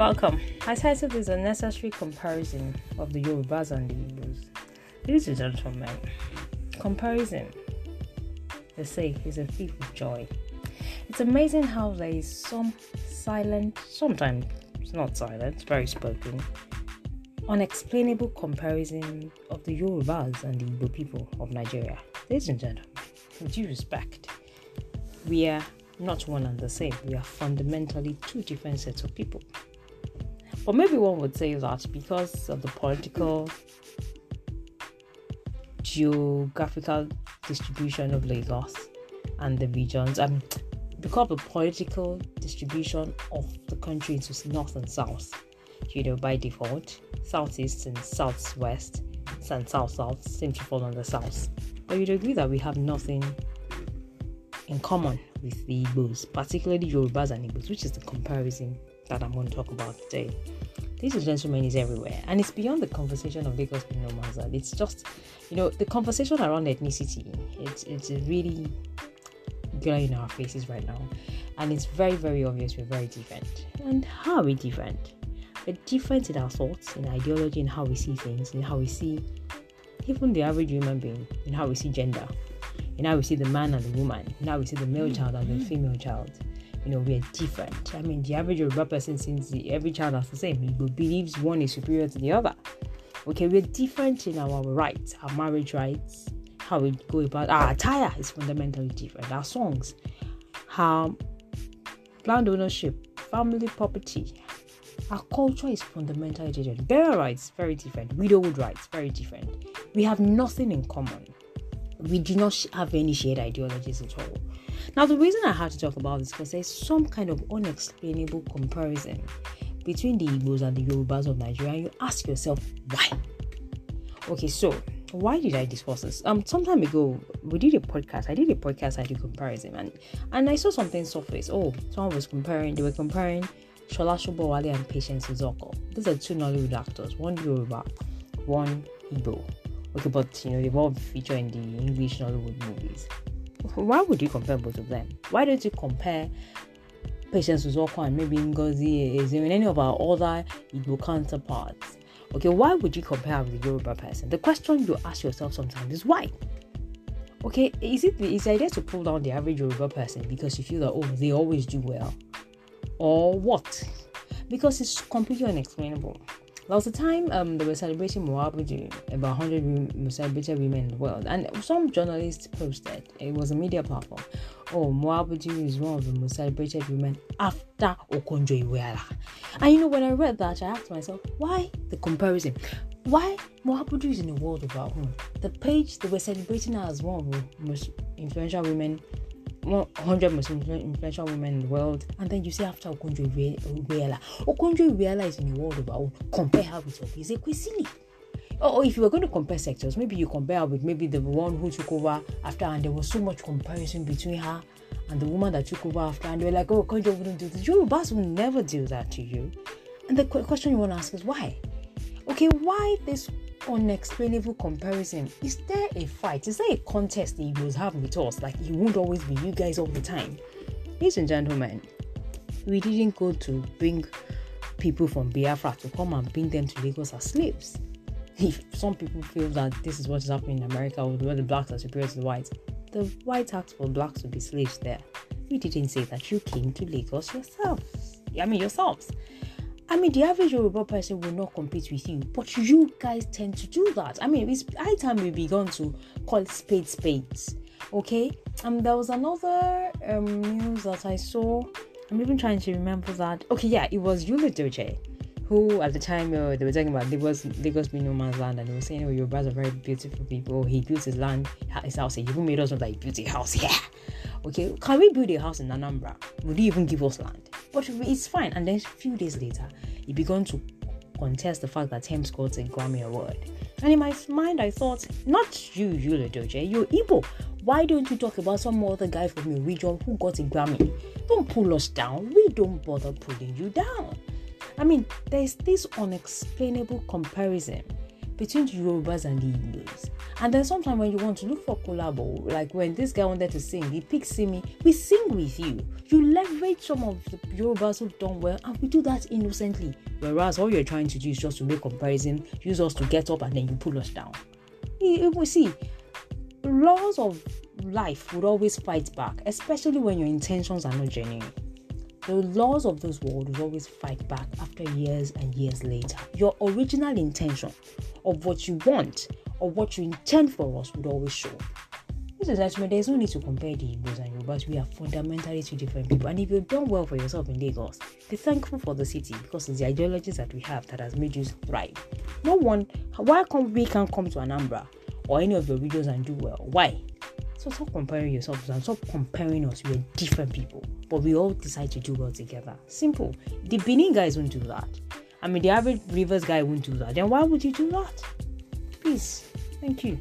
Welcome. I cited this unnecessary comparison of the Yorubas and the Igbos. Ladies and gentlemen, comparison, they say, is a thief of joy. It's amazing how there is some silent, sometimes it's not silent, it's very spoken, unexplainable comparison of the Yorubas and the Igbo people of Nigeria. Ladies and gentlemen, with due respect, we are not one and the same. We are fundamentally two different sets of people. But maybe one would say that because of the political, geographical distribution of Lagos and the regions, and because of the political distribution of the country into north and south, you know, by default, southeast and southwest, and south south seem to fall the south. But you'd agree that we have nothing in common with the Igbos, particularly Yorubas and Igbos, which is the comparison that I'm going to talk about today. This is gentlemen is everywhere, and it's beyond the conversation of Lagos being no land. It's just, you know, the conversation around ethnicity. It's it's really getting in our faces right now, and it's very very obvious we're very different. And how are we different? We're different in our thoughts, in ideology, in how we see things, in how we see even the average human being, in how we see gender, in how we see the man and the woman, Now we see the male hmm. child and the hmm. female child you know, we're different. I mean, the average Yoruba person sees the, every child as the same. He believes one is superior to the other. Okay, we're different in our rights, our marriage rights, how we go about our attire is fundamentally different. Our songs, how land ownership, family property, our culture is fundamentally different. Burial rights very different. Widowhood rights very different. We have nothing in common. We do not have any shared ideologies at all. Now, the reason I had to talk about this is because there's some kind of unexplainable comparison between the Igbos and the Yorubas of Nigeria, and you ask yourself why. Okay, so why did I discuss this? Um, some time ago we did a podcast. I did a podcast. I did comparison, and and I saw something surface. Oh, someone was comparing. They were comparing Sola Sobowale and Patience Ozokwor. These are two Nollywood actors. One Yoruba, one Igbo. Okay, but you know they both feature in the English Nollywood movies why would you compare both of them? Why don't you compare Patience Ozokwor and maybe Ngozi is and any of our other Igbo counterparts? Okay, why would you compare with the Yoruba person? The question you ask yourself sometimes is why? Okay, is it is the idea to pull down the average Yoruba person because you feel that oh they always do well, or what? Because it's completely unexplainable. There was a time um, they were celebrating Mo Abudu, about 100 most celebrated women in the world, and some journalists posted, it was a media platform, oh, Mo Abudu is one of the most celebrated women after Okonjo Iweala. And you know, when I read that, I asked myself, why the comparison? Why Mo Abudu is in the world about whom? The page they were celebrating her as one of the most influential women 100 most influential women in the world, and then you say after Okonjo Iweala, Okonjo Iweala is in the world about compare her with Oby Ezekwesili. Or if you were going to compare sectors, maybe you compare her with maybe the one who took over after, and there was so much comparison between her and the woman that took over after, and they were like, oh, Okonjo wouldn't do this. Yorubas will never do that to you. And the question you want to ask is why? Okay, why this unexplainable comparison. Is there a fight? Is there a contest the Eagles have with us? Like it won't always be you guys all the time. Ladies and gentlemen, we didn't go to bring people from Biafra to come and bring them to Lagos as slaves. If some people feel that this is what is happening in America, where the blacks are superior to the whites, the whites asked for blacks to be slaves there. We didn't say that you came to Lagos yourselves. I mean yourselves. I mean, the average Yoruba person will not compete with you, but you guys tend to do that. I mean, it's high time we began to call spades spades. Okay. Um, there was another um news that I saw. I'm even trying to remember that. Okay, yeah, it was Yul Edochie, who at the time uh, they were talking about Lagos, Lagos being no man's land, and they were saying, "Oh, Yorubas are very beautiful people. He built his land, his house. He even made us know that he house. Yeah, okay. Can we build a house in Anambra? Would he even give us land? But it's fine. And then a few days later, he began to contest the fact that Tems got a Grammy Award. And in my mind, I thought, not you, Yul Edochie, you're Igbo. Why don't you talk about some other guy from your region who got a Grammy? Don't pull us down. We don't bother pulling you down. I mean, there's this unexplainable comparison between the Yorubas and the Igbos. And then sometimes when you want to look for collabo, like when this guy wanted to sing, he picked Simi, we sing with you. You leverage some of the Yorubas who've done well, and we do that innocently. Whereas all you're trying to do is just to make comparison, use us to get up, and then you pull us down. We see, laws of life would always fight back, especially when your intentions are not genuine. The laws of this world will always fight back after years and years later. Your original intention of what you want or what you intend for us would always show. This is actually there's no need to compare the Igbos and Yorubas. We are fundamentally two different people. And if you've done well for yourself in Lagos, be thankful for the city because it's the ideologies that we have that has made you thrive. No one, why can't we can come to Anambra or any of your regions and do well? Why? So stop comparing yourself and stop comparing us. We're different people, but we all decide to do well together. Simple. The Benin guys won't do that. I mean, the average Rivers guy won't do that. Then why would you do that? Please. Thank you.